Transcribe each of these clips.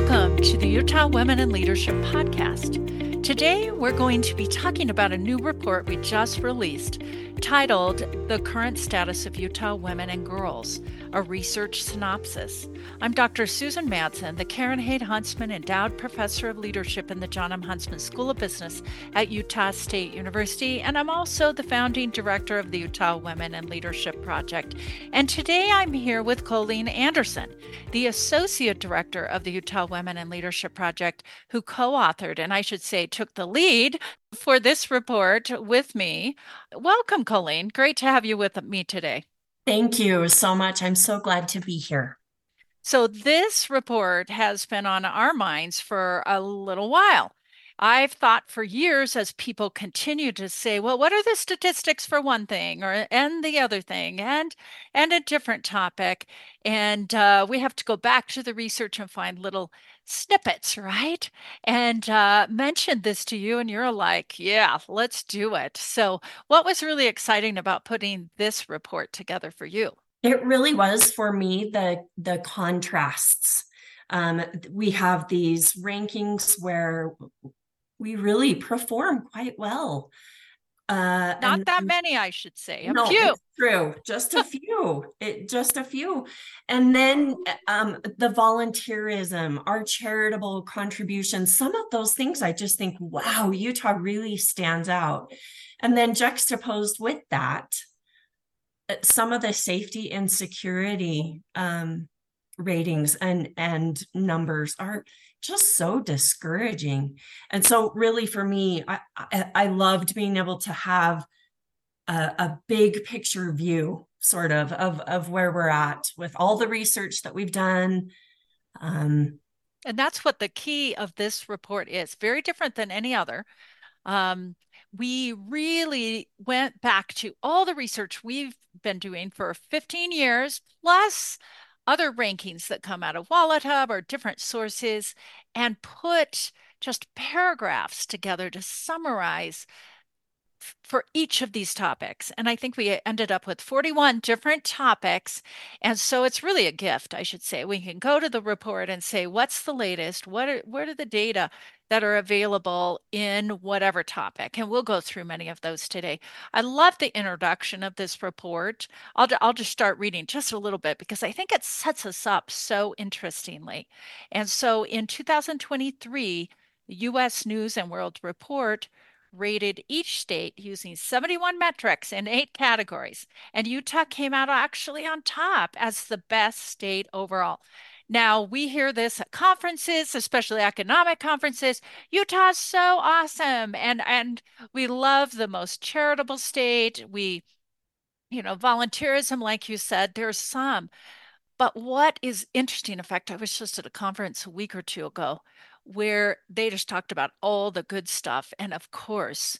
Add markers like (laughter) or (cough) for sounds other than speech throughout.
Welcome to the Utah Women in Leadership Podcast. Today, we're going to be talking about a new report we just released titled The Current Status of Utah Women and Girls, a research synopsis. I'm Dr. Susan Madsen, the Karen Haight Huntsman Endowed Professor of Leadership in the John M. Huntsman School of Business at Utah State University, and I'm also the founding director of the Utah Women and Leadership Project. And today I'm here with Kolene Anderson, the Associate Director of the Utah Women and Leadership Project, who co authored, and I should say took the lead for this report with me. Welcome, Kolene. Great to have you with me today. Thank you so much. I'm so glad to be here. So, this report has been on our minds for a little while. I've thought for years as people continue to say, well, what are the statistics for one thing or and the other thing and and a different topic. And uh, we have to go back to the research and find little snippets, right? And uh, mentioned this to you, and you're like, yeah, let's do it. So, what was really exciting about putting this report together for you? It really was for me the the contrasts. Um, we have these rankings where we really perform quite well. Uh, Not that many, I should say. A no, few. true. Just a (laughs) few. It just a few. And then um, the volunteerism, our charitable contributions, some of those things I just think, wow, Utah really stands out. And then juxtaposed with that, uh, some of the safety and security um, ratings and and numbers are just so discouraging. And so, really, for me, I, I, I loved being able to have a, a, big picture view, sort of, of of where we're at with all the research that we've done. Um, and that's what the key of this report is. Very different than any other. Um, we really went back to all the research we've been doing for 15 years, plus other rankings that come out of WalletHub or different sources and put just paragraphs together to summarize for each of these topics. And I think we ended up with 41 different topics. And so it's really a gift, I should say. We can go to the report and say, what's the latest? What are, what are the data that are available in whatever topic? And we'll go through many of those today. I love the introduction of this report. I'll, I'll just start reading just a little bit because I think it sets us up so interestingly. And so in 2023, US News and World Report rated each state using 71 metrics in eight categories. And Utah came out actually on top as the best state overall. Now, we hear this at conferences, especially economic conferences. Utah's so awesome. And, and we love the most charitable state. We, you know, volunteerism, like you said, there's some. But what is interesting, in fact, I was just at a conference a week or two ago where they just talked about all the good stuff. And of course,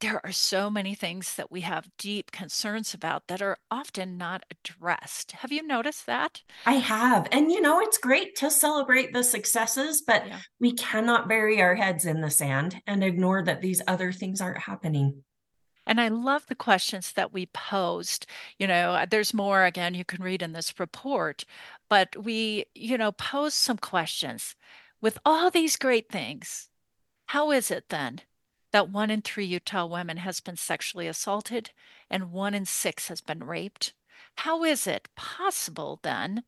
there are so many things that we have deep concerns about that are often not addressed. Have you noticed that? I have. And you know, it's great to celebrate the successes, but yeah. we cannot bury our heads in the sand and ignore that these other things aren't happening. And I love the questions that we posed. You know, uh, there's more again you can read in this report, but we, you know, posed some questions with all these great things, how is it then that one in three Utah women has been sexually assaulted and one in six has been raped? How is it possible then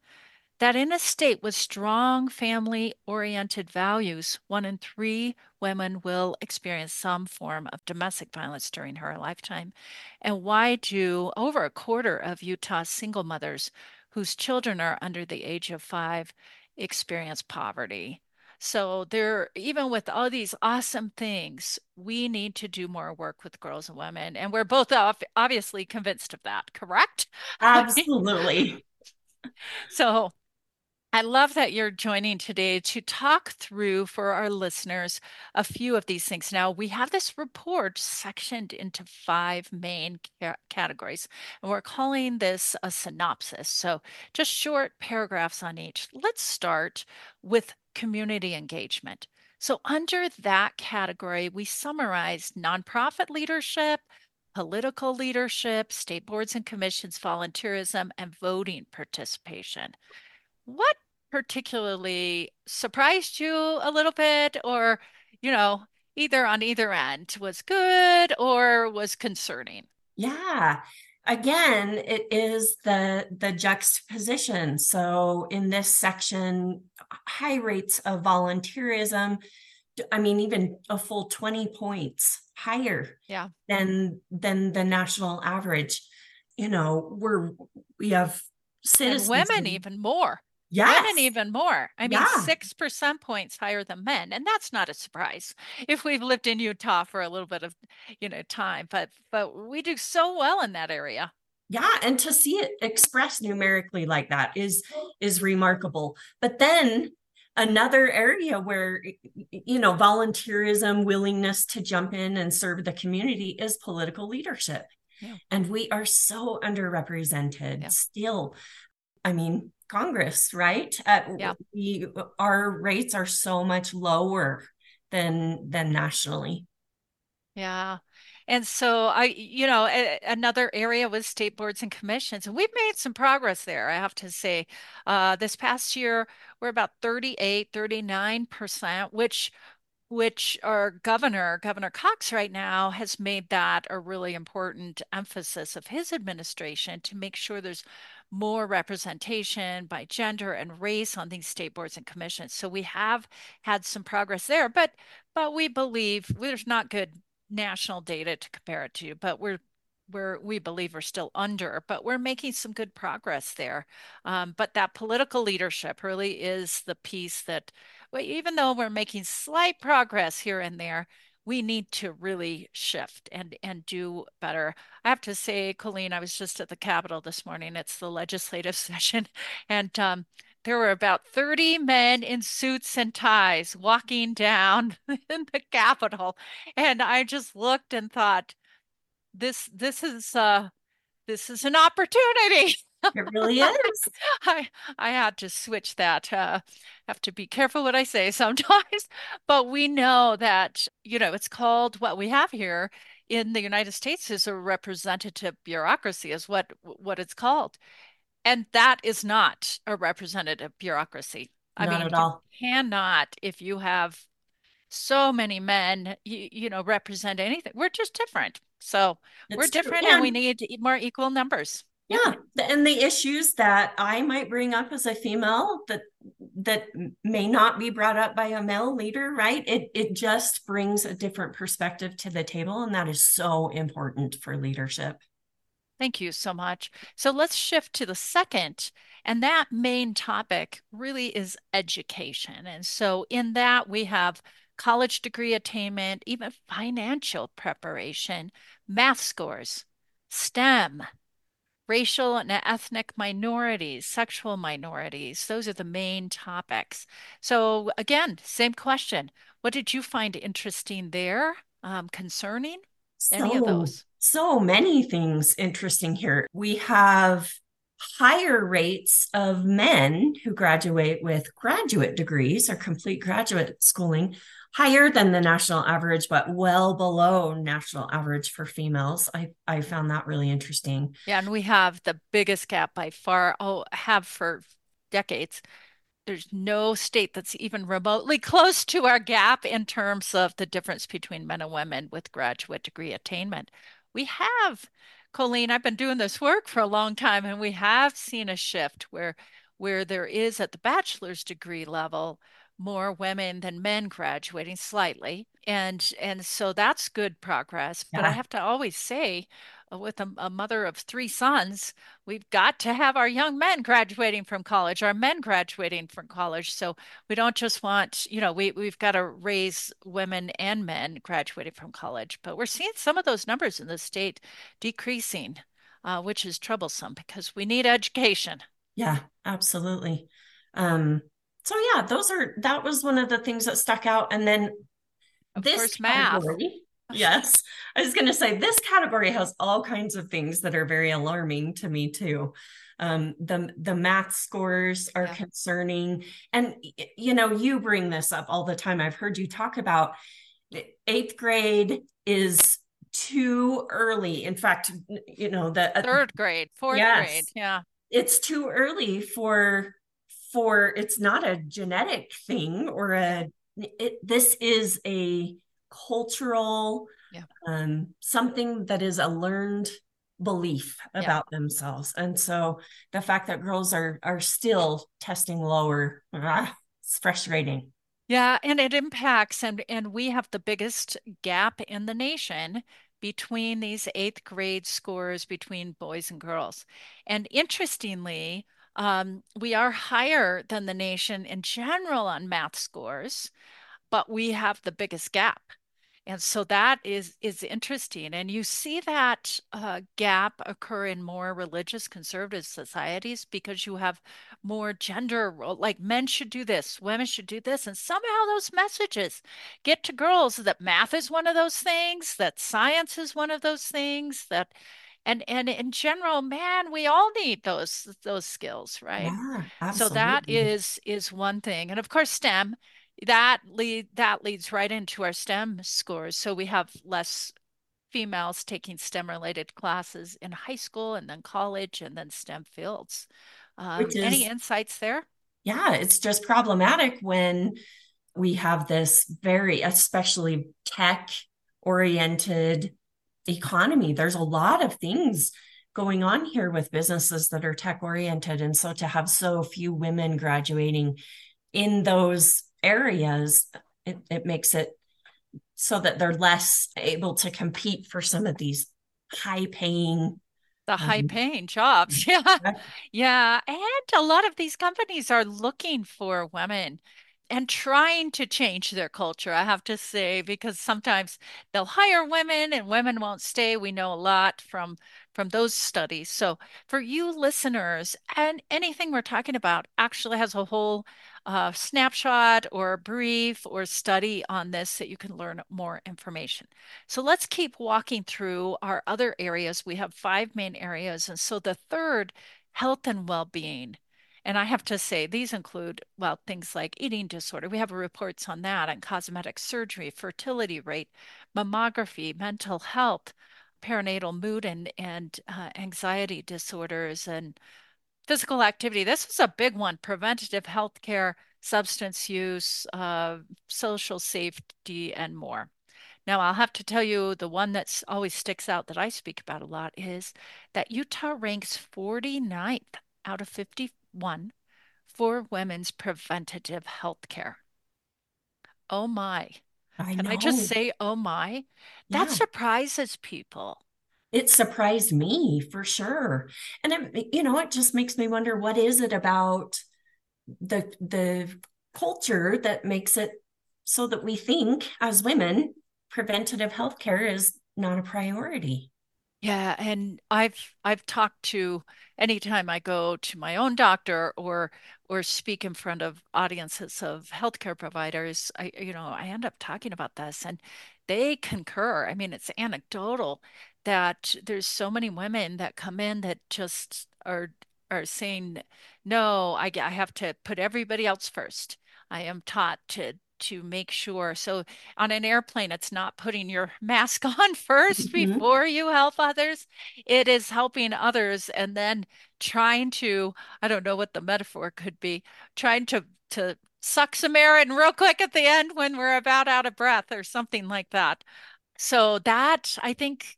that in a state with strong family oriented values, one in three women will experience some form of domestic violence during her lifetime? And why do over a quarter of Utah single mothers whose children are under the age of five experience poverty? So there, even with all these awesome things, we need to do more work with girls and women, and we're both obviously convinced of that. Correct? (laughs) Absolutely. so I love that you're joining today to talk through for our listeners a few of these things. Now, we have this report sectioned into five main ca- categories, and we're calling this a synopsis. So, just short paragraphs on each. Let's start with community engagement. So, under that category, we summarized nonprofit leadership, political leadership, state boards and commissions, volunteerism, and voting participation. What particularly surprised you a little bit or, you know, either on either end was good or was concerning? Yeah. Again, it is the the juxtaposition. So in this section, high rates of volunteerism, I mean, even a full 20 points higher yeah. than than the national average. You know, we're we have citizens. And women even more. Yes. Women even more. I mean, yeah. six percent points higher than men. And that's not a surprise (laughs) if we've lived in Utah for a little bit of, you know, time. But but we do so well in that area. Yeah. And to see it expressed numerically like that is is remarkable. But then another area where you know volunteerism willingness to jump in and serve the community is political leadership yeah. and we are so underrepresented yeah. still i mean Congress, right? Uh, yeah. We, our rates are so much lower than than nationally. Yeah. And so I, you know, a, another area was state boards and commissions, and we've made some progress there, I have to say. Uh, this past year, we're about 38, 39%, which which our governor, Governor Cox, right now has made that a really important emphasis of his administration to make sure there's more representation by gender and race on these state boards and commissions. So we have had some progress there, but but we believe there's not good national data to compare it to, but we're we're we believe we're still under, but we're making some good progress there. Um, but that political leadership really is the piece that, well, even though we're making slight progress here and there, we need to really shift and and do better. I have to say, Kolene, I was just at the Capitol this morning. It's the legislative (laughs) session, and um, there were about 30 men in suits and ties walking down (laughs) in the Capitol, and I just looked and thought, this this is uh, this is an opportunity. (laughs) It really (laughs) is. I I had to switch that. Uh, have to be careful what I say sometimes, (laughs) but we know that you know it's called what we have here in the United States is a representative bureaucracy, is what what it's called, and that is not a representative bureaucracy. I not mean, at all. cannot if you have so many men, you, you know, represent anything. We're just different. So it's we're different, and we need more equal numbers yeah and the issues that i might bring up as a female that that may not be brought up by a male leader right? It it just brings a different perspective to the table and that is so important for leadership. Thank you so much. So let's shift to the second and that main topic really is education. And so in that we have college degree attainment even financial preparation math scores stem racial and ethnic minorities, sexual minorities. Those are the main topics. So, again, same question. What did you find interesting there, um, concerning? So, Any of those? So many things interesting here. We have higher rates of men who graduate with graduate degrees or complete graduate schooling higher than the national average, but well below national average for females. I, I found that really interesting. Yeah, and we have the biggest gap by far, oh, have for decades. There's no state that's even remotely close to our gap in terms of the difference between men and women with graduate degree attainment. We have, Kolene, I've been doing this work for a long time, and we have seen a shift where where there is at the bachelor's degree level more women than men graduating slightly and and so that's good progress yeah. but i have to always say uh, with a, a, mother of three sons we've got to have our young men graduating from college our men graduating from college so we don't just want you know we, we've got to raise women and men graduating from college but we're seeing some of those numbers in the state decreasing uh, which is troublesome because we need education yeah absolutely um so yeah, those are that was one of the things that stuck out. And then of this course, math. yes, I was going to say this category has all kinds of things that are very alarming to me too. Um, the the math scores are yeah. concerning, and you know you bring this up all the time. I've heard you talk about eighth grade is too early. In fact, you know the third grade, fourth yes, grade, yeah, it's too early for for it's not a genetic thing or a it, this is a cultural yeah. um, something that is a learned belief about yeah. themselves and so the fact that girls are are still testing lower ah, it's frustrating yeah and it impacts and and we have the biggest gap in the nation between these eighth grade scores between boys and girls and interestingly um, we are higher than the nation in general on math scores but we have the biggest gap and so that is is interesting, and you see that uh, gap occur in more religious conservative societies because you have more gender role. Like men should do this, women should do this, and somehow those messages get to girls that math is one of those things, that science is one of those things, that and and in general man we all need those those skills right yeah, absolutely. so that is is one thing and of course stem that lead that leads right into our STEM scores. So we have less females taking STEM related classes in high school and then college and then STEM fields. Um, is, any insights there? Yeah, it's just problematic when we have this very, especially tech oriented economy. There's a lot of things going on here with businesses that are tech oriented. And so to have so few women graduating in those areas, it, it makes it so that they're less able to compete for some of these high paying the um, high paying jobs. (laughs) Yeah. Yeah. And a lot of these companies are looking for women and trying to change their culture, I have to say, because sometimes they'll hire women and women won't stay. We know a lot from from those studies. So for you listeners, and anything we're talking about actually has a whole uh, snapshot or brief or study on this that you can learn more information. So let's keep walking through our other areas. We have five main areas. And so the third, health and well-being. And I have to say, these include, well, things like eating disorder. We have reports on that, and cosmetic surgery, fertility rate, mammography, mental health, perinatal mood and, and uh, anxiety disorders, and physical activity. This is a big one preventative health care, substance use, uh, social safety, and more. Now, I'll have to tell you the one that's always sticks out that I speak about a lot is that Utah ranks 49th out of 50 one for women's preventative health care. Oh my. I Can know. I just say, oh my? That yeah. surprises people. It surprised me for sure. And it, you know, it just makes me wonder what is it about the the culture that makes it so that we think as women preventative health care is not a priority. Yeah, and I've I've talked to anytime I go to my own doctor or or speak in front of audiences of healthcare providers, I you know, I end up talking about this and they concur. I mean, it's anecdotal that there's so many women that come in that just are are saying, "No, I I have to put everybody else first. I am taught to to make sure. So on an airplane, it's not putting your (laughs) mask on 1st mm-hmm. before you help others. It is helping others and then trying to, I don't know what the metaphor could be, trying to to suck some air in real quick at the end when we're about out of breath or something like that. So that I think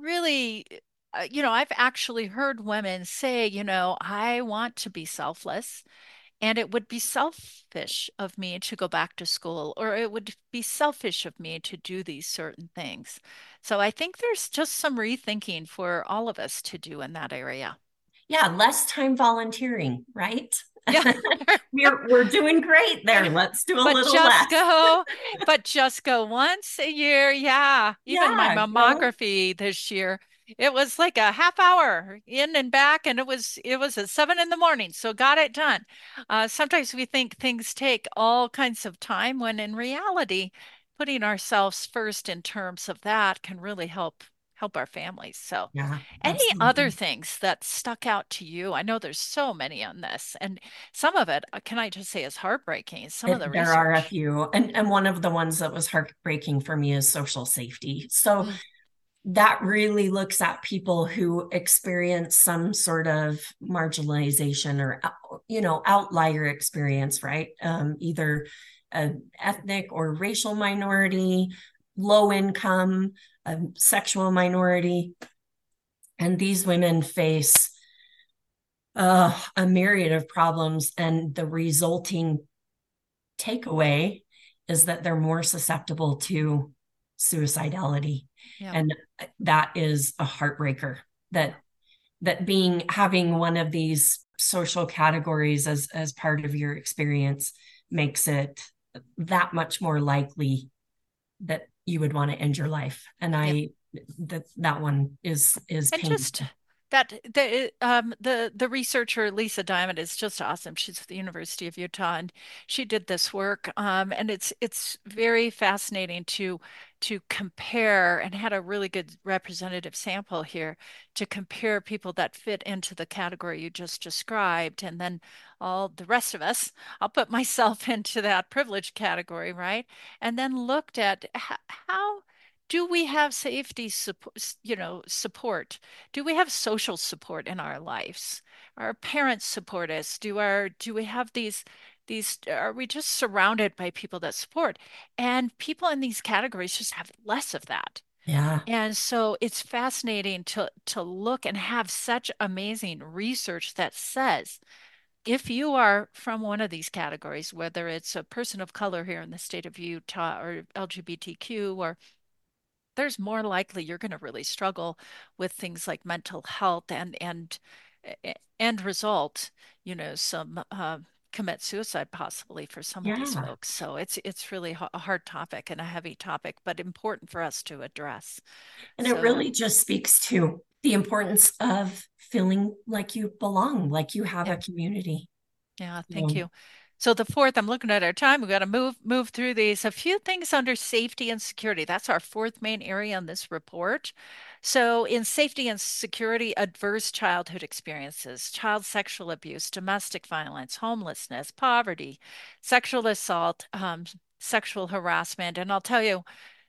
really uh, you know, I've actually heard women say, you know, I want to be selfless and it would be selfish of me to go back to school, or it would be selfish of me to do these certain things. So I think there's just some rethinking for all of us to do in that area. Yeah, less time volunteering, right? Yeah. (laughs) we're we're doing great there. Let's do a but little just less. go, (laughs) but just go once a year. Yeah. Even yeah, my mammography go. this year, it was like a half hour in and back, and it was it was at seven in the morning, so got it done. Uh, sometimes we think things take all kinds of time, when in reality, putting ourselves first in terms of that can really help help our families. So, yeah, any other things that stuck out to you? I know there's so many on this, and some of it, uh, can I just say, is heartbreaking. Some it, of the there research. are a few, and and one of the ones that was heartbreaking for me is social safety. So. Mm that really looks at people who experience some sort of marginalization or you know outlier experience right? Um, either an ethnic or racial minority low income a sexual minority. And these women face uh, a myriad of problems. And the resulting takeaway is that they're more susceptible to suicidality yeah. and that is a heartbreaker that that being having one of these social categories as as part of your experience makes it that much more likely that you would want to end your life and i that that one is is and painful. just that the um the the researcher Lisa Diamond is just awesome. She's at the University of Utah and she did this work. Um, and it's it's very fascinating to to compare and had a really good representative sample here to compare people that fit into the category you just described and then all the rest of us i'll put (laughs) myself into that privileged category right and then looked at how do we have safety support, you know, support? Do we have social support in our lives? Our parents support us? Do our do we have these these are we just surrounded by people that support? And people in these categories just have less of that. Yeah. And so it's fascinating to to look and have such amazing research that says if you are from one of these categories, whether it's a person of color here in the state of Utah or LGBTQ or there's more likely you're going to really struggle with things like mental health and and end result, you know, some uh, commit suicide possibly for some yeah. of these folks. So it's it's really a hard topic and a heavy topic, but important for us to address. And so, it really just speaks to the importance of feeling like you belong, like you have yeah. a community. Yeah, thank you. So the fourth, I'm looking at our time. We've got to move move through these. A few things under safety and security. That's our fourth main area on this report. So in safety and security, adverse childhood experiences, child sexual abuse, domestic violence, homelessness, poverty, sexual assault, um, sexual harassment, and I'll tell you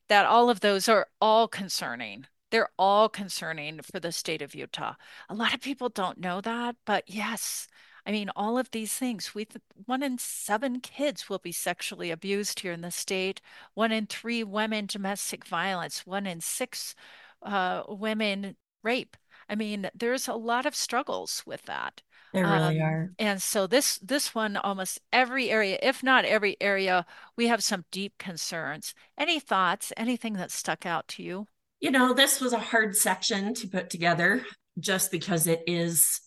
that all of those are all concerning. They're all concerning for the state of Utah. A lot of people don't know that, but yes, I mean, all of these things. We one in seven kids will be sexually abused here in the state. One in three women domestic violence. One in six uh, women rape. I mean, there's a lot of struggles with that. There really um, are. And so this this one, almost every area, if not every area, we have some deep concerns. Any thoughts? Anything that stuck out to you? You know, this was a hard section to put together just because it is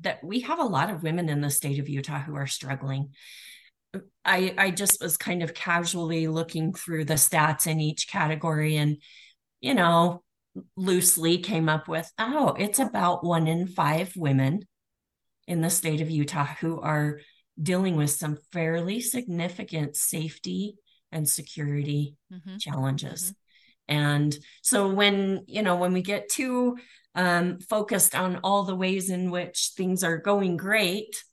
that we have a lot of women in the state of Utah who are struggling. I I just was kind of casually looking through the stats in each category and you know loosely came up with oh it's about 1 in 5 women in the state of Utah who are dealing with some fairly significant safety and security mm-hmm. challenges. Mm-hmm. And so when, you know, when we get to um, focused on all the ways in which things are going great,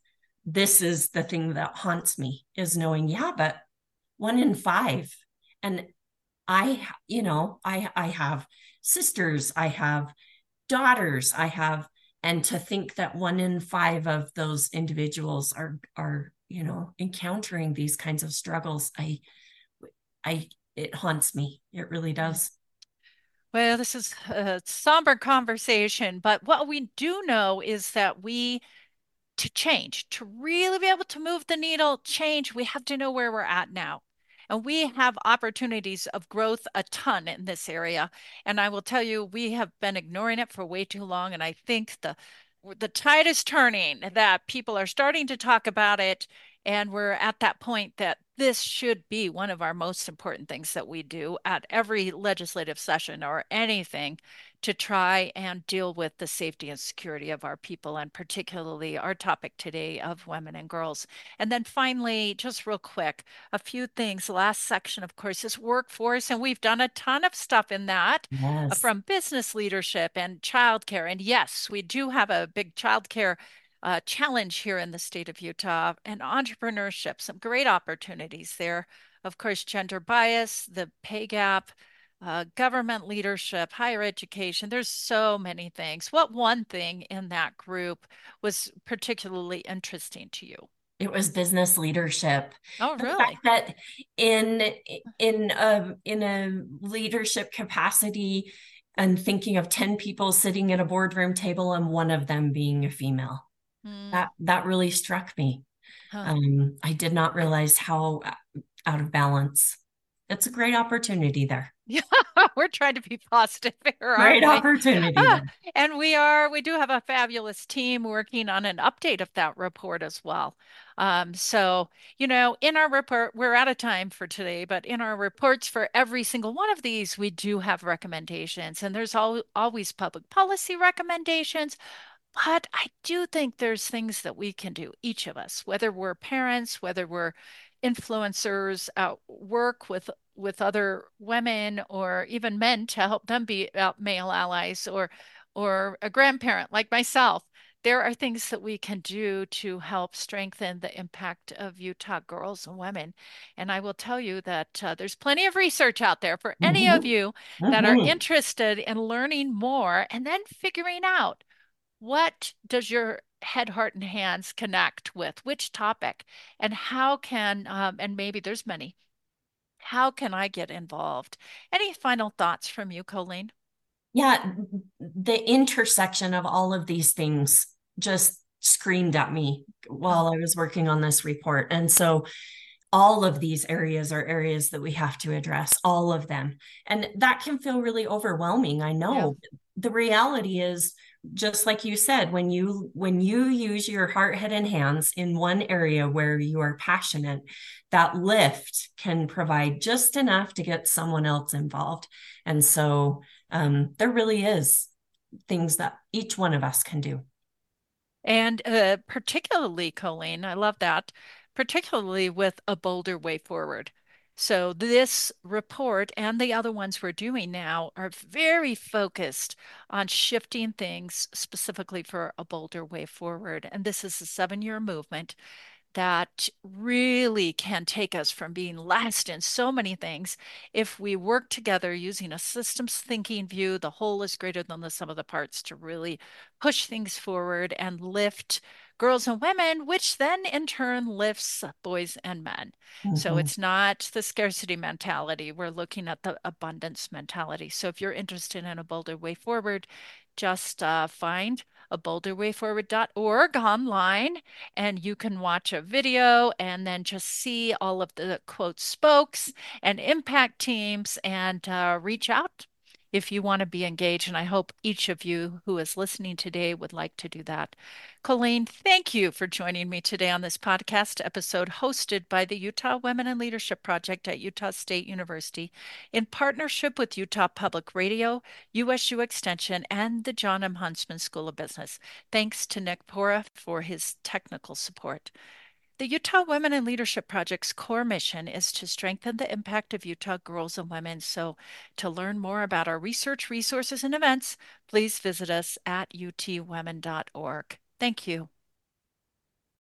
this is the thing that haunts me is knowing, yeah, but one in five. And I, you know, I I have sisters, I have daughters, I have, and to think that one in five of those individuals are are, you know, encountering these kinds of struggles, I I it haunts me. It really does. Well, this is a somber conversation, but what we do know is that we, to change, to really be able to move the needle, change, we have to know where we're at now. And we have opportunities of growth a ton in this area. And I will tell you, we have been ignoring it for way too long. And I think the the tide is turning, that people are starting to talk about it. And we're at that point that this should be one of our most important things that we do at every legislative session or anything to try and deal with the safety and security of our people, and particularly our topic today of women and girls. And then finally, just real quick, a few things. Last section, of course, is workforce, and we've done a ton of stuff in that uh, yes. from business leadership and childcare. And yes, we do have a big childcare uh, challenge here in the state of Utah and entrepreneurship, some great opportunities there. Of course, gender bias, the pay gap, uh, government leadership, higher education. There's so many things. What one thing in that group was particularly interesting to you? It was business leadership. Oh, the really? fact that in in a in a leadership capacity and thinking of 10 people sitting at a boardroom table and one of them being a female. Mm. That that really struck me. Huh. Um, I did not realize how out of balance. It's a great opportunity there. Yeah, (laughs) we're trying to be positive here. Great opportunity. (laughs) and we are, we do have a fabulous team working on an update of that report as well. Um, so, you know, in our report, we're out of time for today, but in our reports for every single one of these, we do have recommendations, and there's al always public policy recommendations. But I do think there's things that we can do, each of us, whether we're parents, whether we're influencers uh, work with with other women or even men to help them be male allies or or a grandparent like myself there are things that we can do to help strengthen the impact of Utah girls and women. And I will tell you that uh, there's plenty of research out there for any mm-hmm. of you that mm-hmm. are interested in learning more and then figuring out what does your head, heart, and hands connect with? Which topic? And how can, um, and maybe there's many, how can I get involved? Any final thoughts from you, Kolene? Yeah, the intersection of all of these things just screamed at me while I was working on this report. And so all of these areas are areas that we have to address, all of them. And that can feel really overwhelming. I know. Yeah. The reality is just like you said when you when you use your heart head and hands in one area where you are passionate that lift can provide just enough to get someone else involved. And so um, there really is things that each one of us can do. And uh, particularly Kolene i love that particularly with a bolder way forward so this report and the other ones we're doing now are very focused on shifting things specifically for a bolder way forward. And this is a seven-year movement that really can take us from being last in so many things if we work together using a systems thinking view the whole is greater than the sum of the parts to really push things forward and lift girls and women which then in turn lifts boys and men mm-hmm. so it's not the scarcity mentality we're looking at the abundance mentality so if you're interested in a bolder way forward just uh, find a bolderwayforward.org online and you can watch a video and then just see all of the quote spokes and impact teams and uh, reach out if you want to be engaged. And I hope each of you who is listening today would like to do that. Kolene, thank you for joining me today on this podcast episode hosted by the Utah Women in Leadership Project at Utah State University in partnership with Utah Public Radio, USU Extension, and the John M. Huntsman School of Business. Thanks to Nick Pora for his technical support. The Utah Women in Leadership Project's core mission is to strengthen the impact of Utah girls and women. So, to learn more about our research, resources, and events, please visit us at utwomen.org. Thank you.